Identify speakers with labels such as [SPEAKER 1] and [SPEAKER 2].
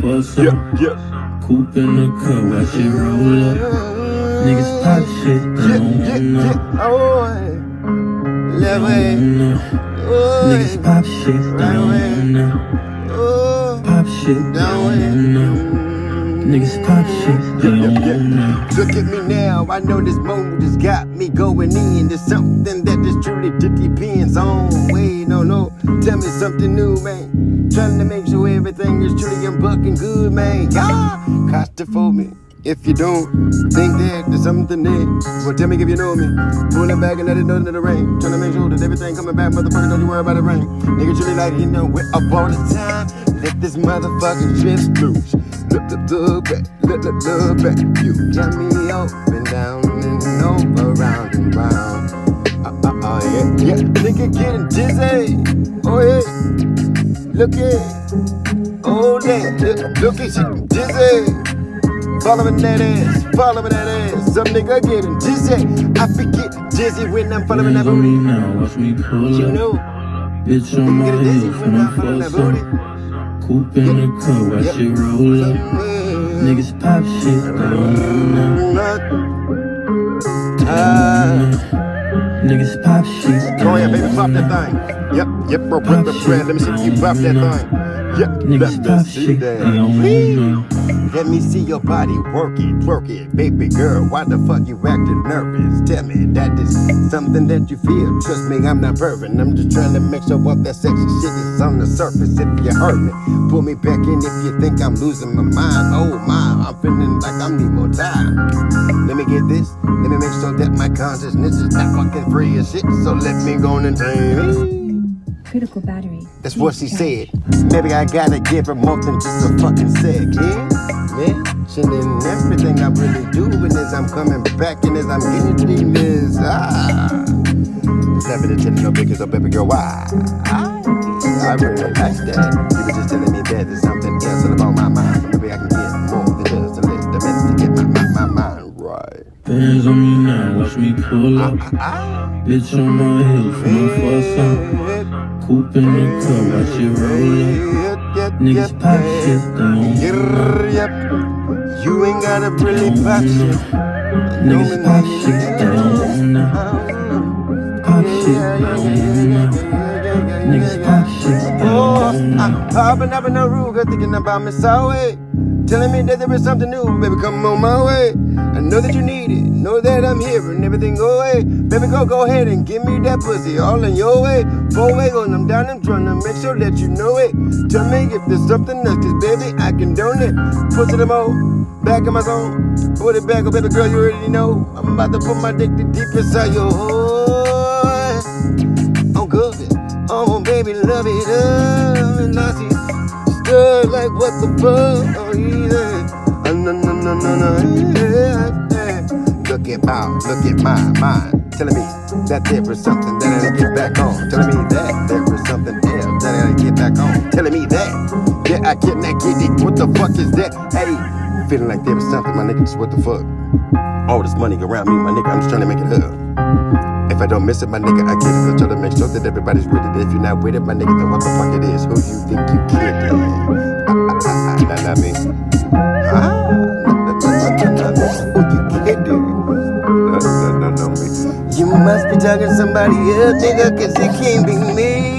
[SPEAKER 1] for some.
[SPEAKER 2] Yeah, yeah.
[SPEAKER 1] Coupe in the cut, watch it roll up. Niggas pop shit,
[SPEAKER 2] Yeah,
[SPEAKER 1] don't
[SPEAKER 2] yeah,
[SPEAKER 1] know.
[SPEAKER 2] yeah. Oh, left way. Oh,
[SPEAKER 1] Niggas pop shit, don't know. Pop shit,
[SPEAKER 2] down way.
[SPEAKER 1] don't know. Niggas pop shit.
[SPEAKER 2] Look at me now, I know this mood has got me going in. There's something that this truly depends on. Wait, no, no, tell me something new, man. Trying to make sure everything is truly and bucking good, man. For me. If you don't think that there's something there, well, tell me if you know me. Pull it back and let it know to the rain. Trying to make sure that everything coming back, motherfucker, don't you worry about the rain. Nigga, truly like, you know, we're up all the time. Let this motherfucking trip loose. Look, look, look back, look, look, look back. You got me up and down and over, round and round. Uh, uh, uh, yeah, yeah. Nigga getting dizzy. Oh, yeah. Look at, oh, that. Look, look at she dizzy. Following that ass, following that ass. Some nigga getting dizzy. I forget dizzy when I'm following that booty.
[SPEAKER 1] now, watch me pull
[SPEAKER 2] You
[SPEAKER 1] up.
[SPEAKER 2] know,
[SPEAKER 1] Bitch on my
[SPEAKER 2] get dizzy
[SPEAKER 1] heels
[SPEAKER 2] when I'm following that booty.
[SPEAKER 1] Coupe in the cut, watch
[SPEAKER 2] Yep.
[SPEAKER 1] it roll up. Niggas pop shit, don't know.
[SPEAKER 2] Ah.
[SPEAKER 1] Niggas pop shit,
[SPEAKER 2] Go ahead, baby, pop that thing. Yep, yep, bro, put the bread. Let me see you pop that thing. Yep,
[SPEAKER 1] Niggas
[SPEAKER 2] let me see
[SPEAKER 1] shit,
[SPEAKER 2] that. Let me see your body work it, twerk it, baby girl. Why the fuck you acting nervous? Tell me that is something that you feel. Trust me, I'm not perfect. I'm just trying to make sure all that sexy shit is on the surface. If you hurt me, pull me back in if you think I'm losing my mind. Oh my, I'm feeling like I need more time. Let me get this. Let me make sure that my consciousness is not fucking free as shit. So let me go and tame it.
[SPEAKER 3] Critical battery.
[SPEAKER 2] That's what she said. Maybe I gotta give her more than just a fucking sex, yeah? Mention in everything I really do, and as I'm coming back and as I'm getting this, ah. Never to tell you no because of baby girl, why? I, I really like that. You were just telling me that there's something else about my mind. So maybe I can get more than just a list of minutes to get my, my, my mind right.
[SPEAKER 1] Bands on me now, watch me pull up.
[SPEAKER 2] Ah,
[SPEAKER 1] Bitch on my heels when I'm for some. Coupe in the cut, watch it roll up. Niggas pop shit, don't.
[SPEAKER 2] Yep. You ain't gotta really pop shit.
[SPEAKER 1] Niggas pop shit, don't
[SPEAKER 2] I'm popping up in the room, girl, thinking about me so way. Telling me that there is something new, baby, come on my way. I know that you need it, know that I'm here and everything go away. Baby, go, go ahead and give me that pussy all in your way. Four way, going I'm down and trying to make sure that you know it. Tell me if there's something else, cause baby, I can donate. Pussy them all, back in my zone. Put it back, oh baby girl, you already know. I'm about to put my dick the deep inside your hole. Baby, love it up. And now she's stirred like what the fuck? Oh, yeah. Uh, no, no, no, no, no. Look at my, look at my mind. Telling me that there was something that I get back on. Telling me that there was something else that I get back on. Telling me that, yeah, I cannot get it. What the fuck is that? Hey, feeling like there was something, my nigga. Just what the fuck? All this money around me, my nigga. I'm just trying to make it up. If I don't miss it, my nigga, I get it. I try to make sure that everybody's with it. If you're not with it, my nigga, then what the fuck it is? Who you think you kidding? Ah, ah, ah, ah, nah, not me. Ah, nah, nah, nah, nah, nah, nah. Who you kidding? Me. You must be talking to somebody else, nigga, cause it can't be me.